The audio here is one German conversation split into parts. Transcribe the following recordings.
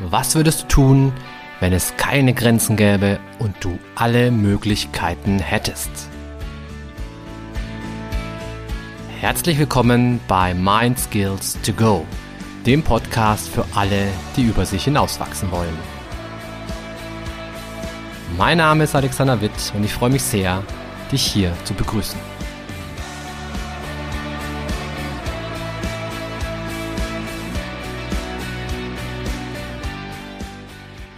Was würdest du tun, wenn es keine Grenzen gäbe und du alle Möglichkeiten hättest? Herzlich willkommen bei Mind Skills to Go, dem Podcast für alle, die über sich hinauswachsen wollen. Mein Name ist Alexander Witt und ich freue mich sehr, dich hier zu begrüßen.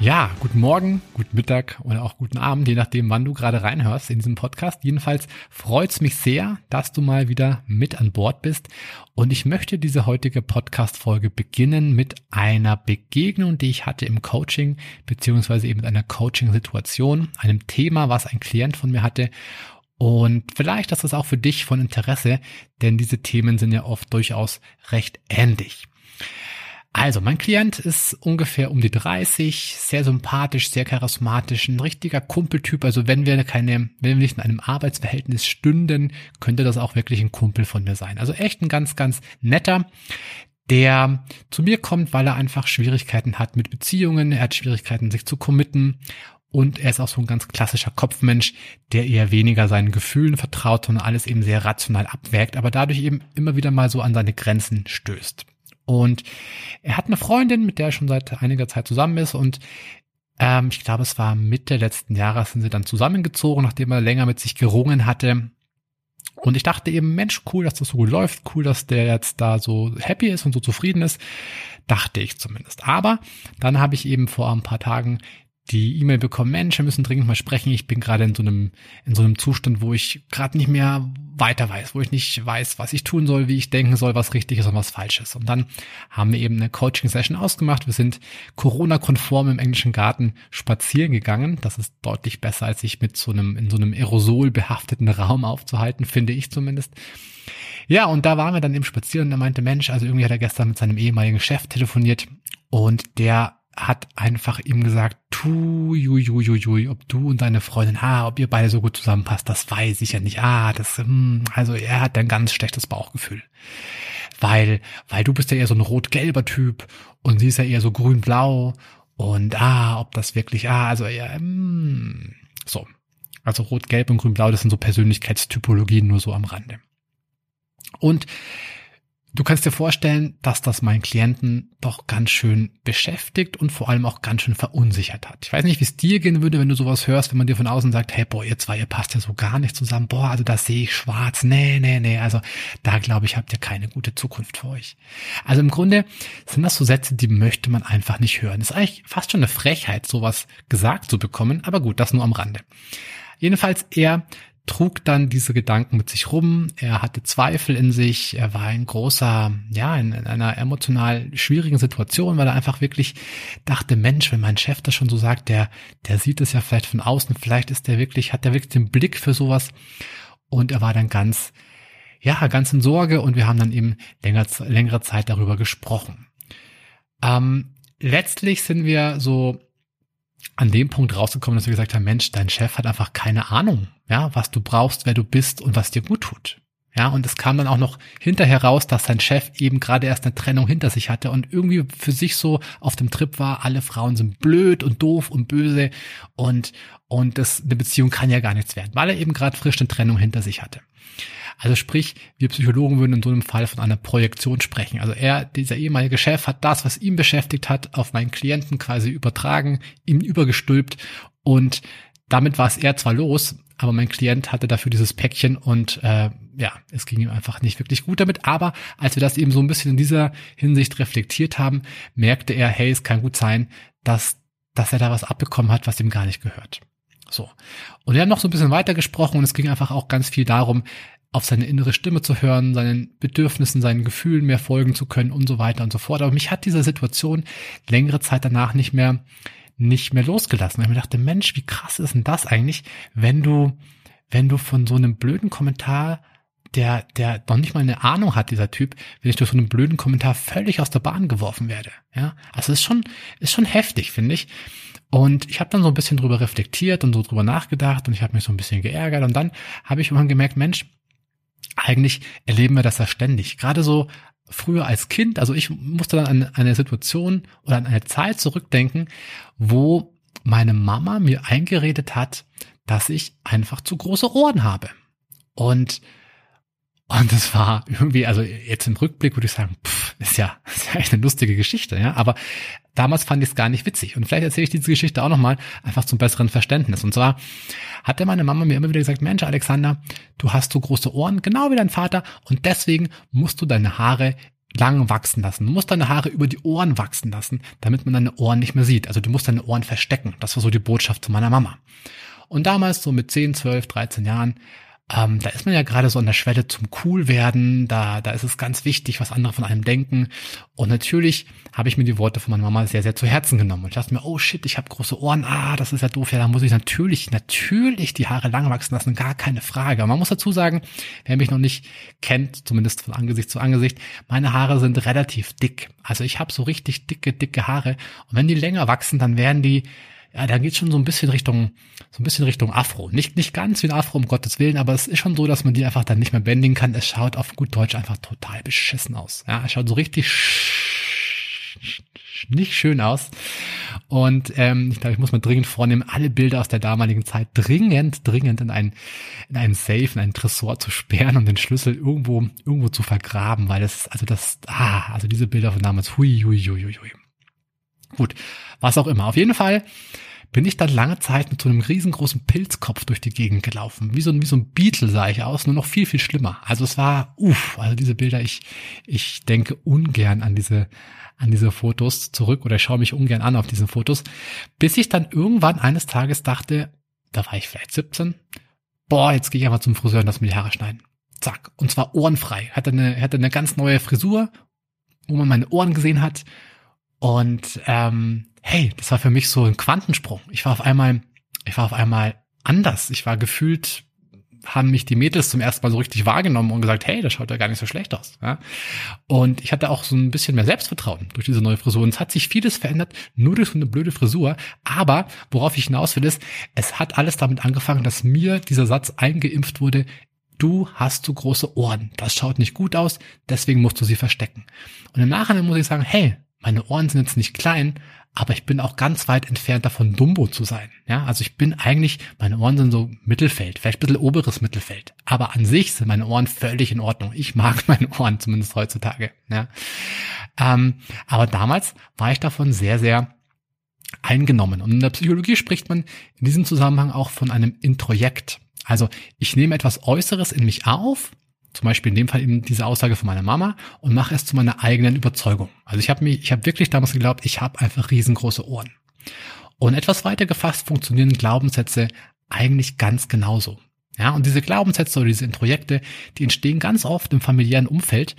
Ja, guten Morgen, guten Mittag oder auch guten Abend, je nachdem, wann du gerade reinhörst in diesem Podcast. Jedenfalls freut's mich sehr, dass du mal wieder mit an Bord bist. Und ich möchte diese heutige Podcast-Folge beginnen mit einer Begegnung, die ich hatte im Coaching, beziehungsweise eben mit einer Coaching-Situation, einem Thema, was ein Klient von mir hatte. Und vielleicht ist das auch für dich von Interesse, denn diese Themen sind ja oft durchaus recht ähnlich. Also, mein Klient ist ungefähr um die 30, sehr sympathisch, sehr charismatisch, ein richtiger Kumpeltyp. Also, wenn wir keine, wenn wir nicht in einem Arbeitsverhältnis stünden, könnte das auch wirklich ein Kumpel von mir sein. Also echt ein ganz, ganz netter, der zu mir kommt, weil er einfach Schwierigkeiten hat mit Beziehungen. Er hat Schwierigkeiten, sich zu committen. Und er ist auch so ein ganz klassischer Kopfmensch, der eher weniger seinen Gefühlen vertraut und alles eben sehr rational abwägt, aber dadurch eben immer wieder mal so an seine Grenzen stößt. Und er hat eine Freundin, mit der er schon seit einiger Zeit zusammen ist und ähm, ich glaube, es war Mitte letzten Jahres sind sie dann zusammengezogen, nachdem er länger mit sich gerungen hatte. Und ich dachte eben, Mensch, cool, dass das so gut läuft, cool, dass der jetzt da so happy ist und so zufrieden ist. Dachte ich zumindest. Aber dann habe ich eben vor ein paar Tagen die E-Mail bekommen, Mensch, wir müssen dringend mal sprechen. Ich bin gerade in so einem, in so einem Zustand, wo ich gerade nicht mehr weiter weiß, wo ich nicht weiß, was ich tun soll, wie ich denken soll, was richtig ist und was falsch ist. Und dann haben wir eben eine Coaching-Session ausgemacht. Wir sind Corona-konform im englischen Garten spazieren gegangen. Das ist deutlich besser, als sich mit so einem, in so einem Aerosol behafteten Raum aufzuhalten, finde ich zumindest. Ja, und da waren wir dann eben spazieren und er meinte, Mensch, also irgendwie hat er gestern mit seinem ehemaligen Chef telefoniert und der hat einfach ihm gesagt, tu, ju, ju, ju, ju, ob du und deine Freundin, ah, ob ihr beide so gut zusammenpasst, das weiß ich ja nicht. Ah, das, hm, also er hat ein ganz schlechtes Bauchgefühl. Weil, weil du bist ja eher so ein rot-gelber Typ und sie ist ja eher so grün-blau und ah, ob das wirklich, ah, also ja, hm, so. Also rot-gelb und grün-blau, das sind so Persönlichkeitstypologien nur so am Rande. Und Du kannst dir vorstellen, dass das meinen Klienten doch ganz schön beschäftigt und vor allem auch ganz schön verunsichert hat. Ich weiß nicht, wie es dir gehen würde, wenn du sowas hörst, wenn man dir von außen sagt, hey, boah, ihr zwei, ihr passt ja so gar nicht zusammen. Boah, also da sehe ich schwarz. Nee, nee, nee. Also da glaube ich, habt ihr keine gute Zukunft für euch. Also im Grunde sind das so Sätze, die möchte man einfach nicht hören. Das ist eigentlich fast schon eine Frechheit, sowas gesagt zu bekommen. Aber gut, das nur am Rande. Jedenfalls er trug dann diese Gedanken mit sich rum. Er hatte Zweifel in sich. Er war ein großer, ja, in, in, einer emotional schwierigen Situation, weil er einfach wirklich dachte, Mensch, wenn mein Chef das schon so sagt, der, der sieht es ja vielleicht von außen. Vielleicht ist der wirklich, hat der wirklich den Blick für sowas. Und er war dann ganz, ja, ganz in Sorge und wir haben dann eben länger, längere Zeit darüber gesprochen. Ähm, letztlich sind wir so an dem Punkt rausgekommen, dass wir gesagt haben, Mensch, dein Chef hat einfach keine Ahnung, ja, was du brauchst, wer du bist und was dir gut tut. Ja, und es kam dann auch noch hinterher raus, dass sein Chef eben gerade erst eine Trennung hinter sich hatte und irgendwie für sich so auf dem Trip war, alle Frauen sind blöd und doof und böse und, und das, eine Beziehung kann ja gar nichts werden, weil er eben gerade frisch eine Trennung hinter sich hatte. Also sprich, wir Psychologen würden in so einem Fall von einer Projektion sprechen. Also er, dieser ehemalige Chef, hat das, was ihn beschäftigt hat, auf meinen Klienten quasi übertragen, ihm übergestülpt und damit war es er zwar los, aber mein Klient hatte dafür dieses Päckchen und äh, ja, es ging ihm einfach nicht wirklich gut damit. Aber als wir das eben so ein bisschen in dieser Hinsicht reflektiert haben, merkte er, hey, es kann gut sein, dass, dass er da was abbekommen hat, was ihm gar nicht gehört. So. Und wir haben noch so ein bisschen weiter gesprochen und es ging einfach auch ganz viel darum, auf seine innere Stimme zu hören, seinen Bedürfnissen, seinen Gefühlen mehr folgen zu können und so weiter und so fort. Aber mich hat diese Situation längere Zeit danach nicht mehr, nicht mehr losgelassen. Weil ich mir dachte, Mensch, wie krass ist denn das eigentlich, wenn du, wenn du von so einem blöden Kommentar der, der noch nicht mal eine Ahnung hat, dieser Typ, wenn ich durch so einen blöden Kommentar völlig aus der Bahn geworfen werde. Ja, also ist schon, ist schon heftig, finde ich. Und ich habe dann so ein bisschen drüber reflektiert und so drüber nachgedacht und ich habe mich so ein bisschen geärgert und dann habe ich irgendwann gemerkt, Mensch, eigentlich erleben wir das ja ständig. Gerade so früher als Kind, also ich musste dann an eine Situation oder an eine Zeit zurückdenken, wo meine Mama mir eingeredet hat, dass ich einfach zu große Ohren habe. Und und das war irgendwie, also jetzt im Rückblick würde ich sagen, pff, ist ja, ist ja echt eine lustige Geschichte, ja. Aber damals fand ich es gar nicht witzig. Und vielleicht erzähle ich diese Geschichte auch nochmal, einfach zum besseren Verständnis. Und zwar hatte meine Mama mir immer wieder gesagt, Mensch, Alexander, du hast so große Ohren, genau wie dein Vater, und deswegen musst du deine Haare lang wachsen lassen. Du musst deine Haare über die Ohren wachsen lassen, damit man deine Ohren nicht mehr sieht. Also du musst deine Ohren verstecken. Das war so die Botschaft zu meiner Mama. Und damals, so mit 10, 12, 13 Jahren, ähm, da ist man ja gerade so an der Schwelle zum Coolwerden, da, da ist es ganz wichtig, was andere von einem denken. Und natürlich habe ich mir die Worte von meiner Mama sehr, sehr zu Herzen genommen. Und ich dachte mir, oh shit, ich habe große Ohren, ah, das ist ja doof, ja, da muss ich natürlich, natürlich die Haare lang wachsen lassen, gar keine Frage. Aber man muss dazu sagen, wer mich noch nicht kennt, zumindest von Angesicht zu Angesicht, meine Haare sind relativ dick. Also ich habe so richtig dicke, dicke Haare. Und wenn die länger wachsen, dann werden die ja, da geht schon so ein bisschen Richtung, so ein bisschen Richtung Afro. Nicht, nicht ganz wie ein Afro, um Gottes Willen, aber es ist schon so, dass man die einfach dann nicht mehr bändigen kann. Es schaut auf gut Deutsch einfach total beschissen aus. Ja, es schaut so richtig nicht schön aus. Und ähm, ich glaube, ich muss mal dringend vornehmen, alle Bilder aus der damaligen Zeit dringend, dringend in einen, in einen Safe, in einen Tresor zu sperren und den Schlüssel irgendwo, irgendwo zu vergraben, weil das, also das, ah, also diese Bilder von damals, hui, hui, hui, hui, hui. Gut, was auch immer. Auf jeden Fall bin ich dann lange Zeit mit so einem riesengroßen Pilzkopf durch die Gegend gelaufen. Wie so, wie so ein Beetle sah ich aus, nur noch viel, viel schlimmer. Also es war, uff, also diese Bilder, ich, ich denke ungern an diese, an diese Fotos zurück oder schaue mich ungern an auf diese Fotos, bis ich dann irgendwann eines Tages dachte, da war ich vielleicht 17, boah, jetzt gehe ich einfach zum Friseur und lass mir die Haare schneiden. Zack. Und zwar ohrenfrei. Hatte eine, hatte eine ganz neue Frisur, wo man meine Ohren gesehen hat und ähm, hey, das war für mich so ein Quantensprung. Ich war auf einmal, ich war auf einmal anders. Ich war gefühlt, haben mich die Mädels zum ersten Mal so richtig wahrgenommen und gesagt, hey, das schaut ja gar nicht so schlecht aus. Ja? Und ich hatte auch so ein bisschen mehr Selbstvertrauen durch diese neue Frisur. Und es hat sich vieles verändert, nur durch so eine blöde Frisur. Aber worauf ich hinaus will, ist, es hat alles damit angefangen, dass mir dieser Satz eingeimpft wurde, du hast zu große Ohren. Das schaut nicht gut aus, deswegen musst du sie verstecken. Und im Nachhinein muss ich sagen, hey, meine Ohren sind jetzt nicht klein, aber ich bin auch ganz weit entfernt davon, Dumbo zu sein. Ja, also ich bin eigentlich, meine Ohren sind so Mittelfeld, vielleicht ein bisschen oberes Mittelfeld. Aber an sich sind meine Ohren völlig in Ordnung. Ich mag meine Ohren, zumindest heutzutage. Ja. Ähm, aber damals war ich davon sehr, sehr eingenommen. Und in der Psychologie spricht man in diesem Zusammenhang auch von einem Introjekt. Also ich nehme etwas Äußeres in mich auf zum Beispiel in dem Fall eben diese Aussage von meiner Mama und mache es zu meiner eigenen Überzeugung. Also ich habe mich, ich habe wirklich damals geglaubt, ich habe einfach riesengroße Ohren. Und etwas weiter gefasst funktionieren Glaubenssätze eigentlich ganz genauso. Ja, und diese Glaubenssätze oder diese Introjekte, die entstehen ganz oft im familiären Umfeld,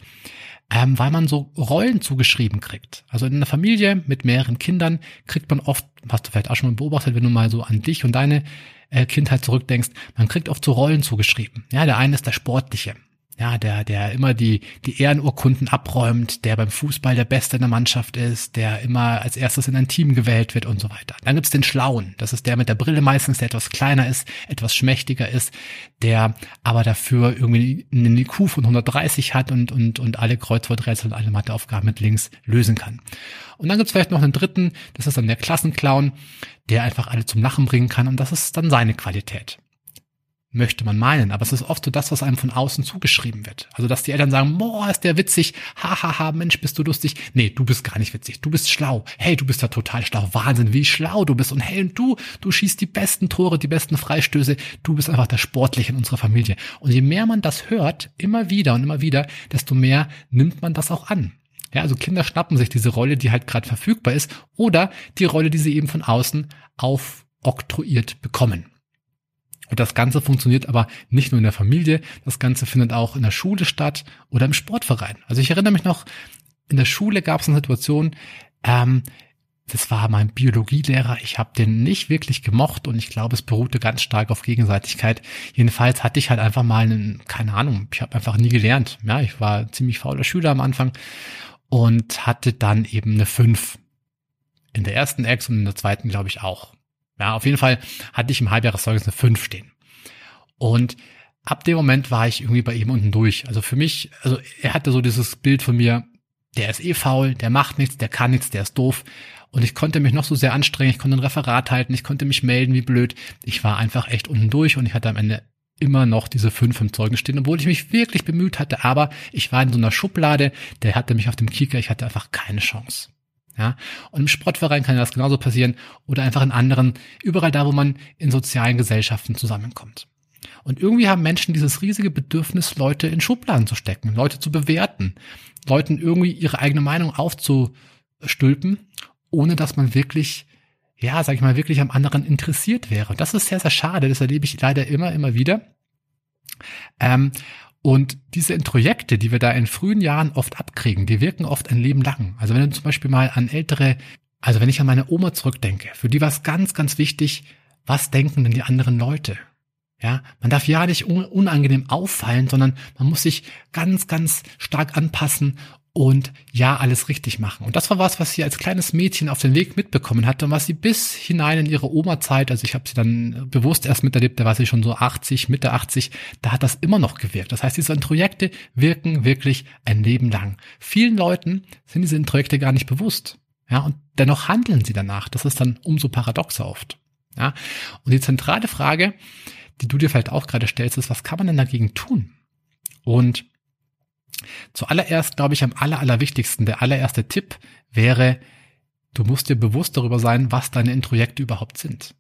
ähm, weil man so Rollen zugeschrieben kriegt. Also in einer Familie mit mehreren Kindern kriegt man oft, was du vielleicht auch schon mal beobachtet, wenn du mal so an dich und deine äh, Kindheit zurückdenkst, man kriegt oft so Rollen zugeschrieben. Ja, der eine ist der Sportliche, ja, der, der immer die, die Ehrenurkunden abräumt, der beim Fußball der Beste in der Mannschaft ist, der immer als erstes in ein Team gewählt wird und so weiter. Dann gibt's den Schlauen, das ist der mit der Brille meistens, der etwas kleiner ist, etwas schmächtiger ist, der aber dafür irgendwie einen IQ von 130 hat und, und, und alle Kreuzworträtsel und alle Matheaufgaben mit links lösen kann. Und dann gibt's vielleicht noch einen dritten, das ist dann der Klassenclown, der einfach alle zum Lachen bringen kann und das ist dann seine Qualität möchte man meinen. Aber es ist oft so das, was einem von außen zugeschrieben wird. Also, dass die Eltern sagen, boah, ist der witzig, hahaha, ha, ha, Mensch, bist du lustig. Nee, du bist gar nicht witzig. Du bist schlau. Hey, du bist ja total schlau. Wahnsinn, wie schlau du bist. Und hey, und du, du schießt die besten Tore, die besten Freistöße. Du bist einfach der Sportliche in unserer Familie. Und je mehr man das hört, immer wieder und immer wieder, desto mehr nimmt man das auch an. Ja, also Kinder schnappen sich diese Rolle, die halt gerade verfügbar ist, oder die Rolle, die sie eben von außen aufoktroyiert bekommen. Und das Ganze funktioniert aber nicht nur in der Familie, das Ganze findet auch in der Schule statt oder im Sportverein. Also ich erinnere mich noch, in der Schule gab es eine Situation, ähm, das war mein Biologielehrer, ich habe den nicht wirklich gemocht und ich glaube, es beruhte ganz stark auf Gegenseitigkeit. Jedenfalls hatte ich halt einfach mal einen, keine Ahnung, ich habe einfach nie gelernt. Ja, ich war ziemlich fauler Schüler am Anfang und hatte dann eben eine 5. In der ersten Ex und in der zweiten, glaube ich, auch. Ja, auf jeden Fall hatte ich im Halbjahreszeugnis eine 5 stehen. Und ab dem Moment war ich irgendwie bei ihm unten durch. Also für mich, also er hatte so dieses Bild von mir, der ist eh faul, der macht nichts, der kann nichts, der ist doof. Und ich konnte mich noch so sehr anstrengen, ich konnte ein Referat halten, ich konnte mich melden, wie blöd. Ich war einfach echt unten durch und ich hatte am Ende immer noch diese fünf im Zeugen stehen, obwohl ich mich wirklich bemüht hatte, aber ich war in so einer Schublade, der hatte mich auf dem Kicker, ich hatte einfach keine Chance. Ja, und im Sportverein kann das genauso passieren oder einfach in anderen, überall da, wo man in sozialen Gesellschaften zusammenkommt. Und irgendwie haben Menschen dieses riesige Bedürfnis, Leute in Schubladen zu stecken, Leute zu bewerten, Leuten irgendwie ihre eigene Meinung aufzustülpen, ohne dass man wirklich ja, sag ich mal, wirklich am anderen interessiert wäre. Das ist sehr, sehr schade. Das erlebe ich leider immer, immer wieder. Ähm, und diese Introjekte, die wir da in frühen Jahren oft abkriegen, die wirken oft ein Leben lang. Also wenn du zum Beispiel mal an ältere, also wenn ich an meine Oma zurückdenke, für die war es ganz, ganz wichtig, was denken denn die anderen Leute? Ja, man darf ja nicht unangenehm auffallen, sondern man muss sich ganz, ganz stark anpassen und ja, alles richtig machen. Und das war was, was sie als kleines Mädchen auf den Weg mitbekommen hatte und was sie bis hinein in ihre Oma-Zeit, also ich habe sie dann bewusst erst miterlebt, da war sie schon so 80, Mitte 80, da hat das immer noch gewirkt. Das heißt, diese Projekte wirken wirklich ein Leben lang. Vielen Leuten sind diese Projekte gar nicht bewusst. Ja, und dennoch handeln sie danach. Das ist dann umso paradoxer oft. Ja, und die zentrale Frage, die du dir vielleicht auch gerade stellst, ist, was kann man denn dagegen tun? Und Zuallererst, glaube ich, am aller, allerwichtigsten, der allererste Tipp wäre, du musst dir bewusst darüber sein, was deine Introjekte überhaupt sind.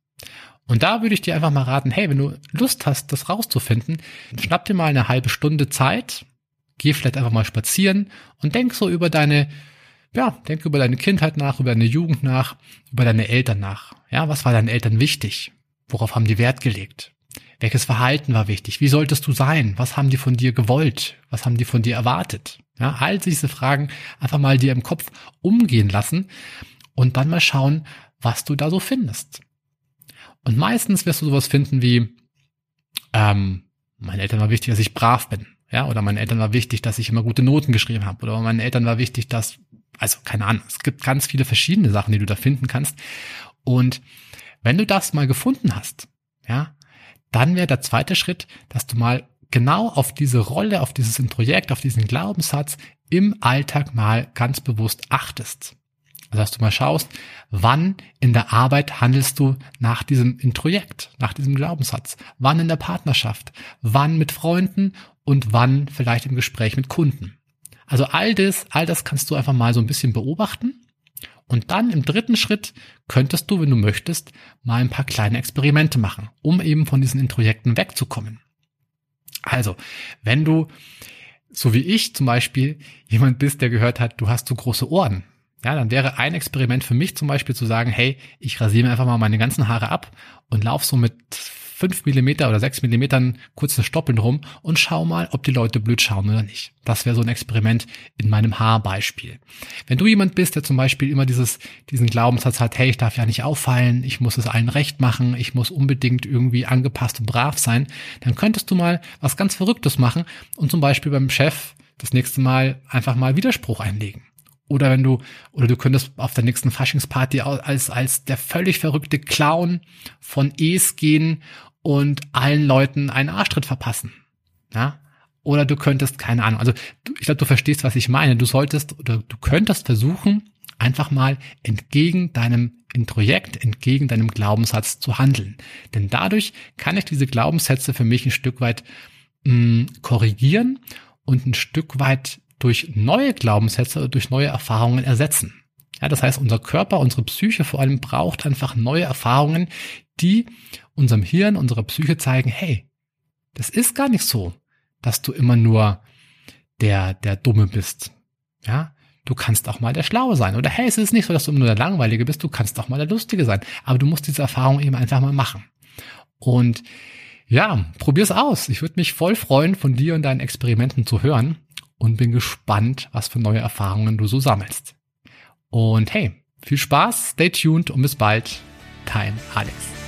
Und da würde ich dir einfach mal raten, hey, wenn du Lust hast, das rauszufinden, schnapp dir mal eine halbe Stunde Zeit, geh vielleicht einfach mal spazieren und denk so über deine, ja, denk über deine Kindheit nach, über deine Jugend nach, über deine Eltern nach. Ja, was war deinen Eltern wichtig? Worauf haben die Wert gelegt? Welches Verhalten war wichtig? Wie solltest du sein? Was haben die von dir gewollt? Was haben die von dir erwartet? Ja, all diese Fragen einfach mal dir im Kopf umgehen lassen und dann mal schauen, was du da so findest. Und meistens wirst du sowas finden wie, ähm, meinen Eltern war wichtig, dass ich brav bin. Ja, oder meinen Eltern war wichtig, dass ich immer gute Noten geschrieben habe. Oder meinen Eltern war wichtig, dass, also keine Ahnung, es gibt ganz viele verschiedene Sachen, die du da finden kannst. Und wenn du das mal gefunden hast, ja, dann wäre der zweite Schritt, dass du mal genau auf diese Rolle, auf dieses Projekt, auf diesen Glaubenssatz im Alltag mal ganz bewusst achtest. Also dass du mal schaust, wann in der Arbeit handelst du nach diesem Introjekt, nach diesem Glaubenssatz, wann in der Partnerschaft, wann mit Freunden und wann vielleicht im Gespräch mit Kunden. Also all das, all das kannst du einfach mal so ein bisschen beobachten und dann im dritten Schritt könntest du, wenn du möchtest, mal ein paar kleine Experimente machen, um eben von diesen Introjekten wegzukommen. Also, wenn du, so wie ich zum Beispiel, jemand bist, der gehört hat, du hast so große Ohren, ja, dann wäre ein Experiment für mich zum Beispiel zu sagen, hey, ich rasiere mir einfach mal meine ganzen Haare ab und lauf so mit fünf Millimeter oder sechs Millimetern kurze Stoppeln rum und schau mal, ob die Leute blöd schauen oder nicht. Das wäre so ein Experiment in meinem Haarbeispiel. Wenn du jemand bist, der zum Beispiel immer dieses, diesen Glaubenssatz hat, hey, ich darf ja nicht auffallen, ich muss es allen recht machen, ich muss unbedingt irgendwie angepasst und brav sein, dann könntest du mal was ganz Verrücktes machen und zum Beispiel beim Chef das nächste Mal einfach mal Widerspruch einlegen. Oder wenn du, oder du könntest auf der nächsten Faschingsparty als, als der völlig verrückte Clown von Es gehen und allen Leuten einen Arschtritt verpassen. Ja? Oder du könntest, keine Ahnung, also ich glaube, du verstehst, was ich meine. Du solltest oder du könntest versuchen, einfach mal entgegen deinem Introjekt, entgegen deinem Glaubenssatz zu handeln. Denn dadurch kann ich diese Glaubenssätze für mich ein Stück weit mh, hm, korrigieren und ein Stück weit durch neue Glaubenssätze durch neue Erfahrungen ersetzen. Ja, das heißt, unser Körper, unsere Psyche vor allem braucht einfach neue Erfahrungen, die unserem Hirn, unserer Psyche zeigen, hey, das ist gar nicht so, dass du immer nur der, der Dumme bist. Ja, du kannst auch mal der Schlaue sein. Oder hey, es ist nicht so, dass du immer nur der Langweilige bist, du kannst auch mal der Lustige sein. Aber du musst diese Erfahrung eben einfach mal machen. Und ja, probier's aus. Ich würde mich voll freuen, von dir und deinen Experimenten zu hören und bin gespannt, was für neue Erfahrungen du so sammelst. Und hey, viel Spaß, stay tuned und bis bald. Dein Alex.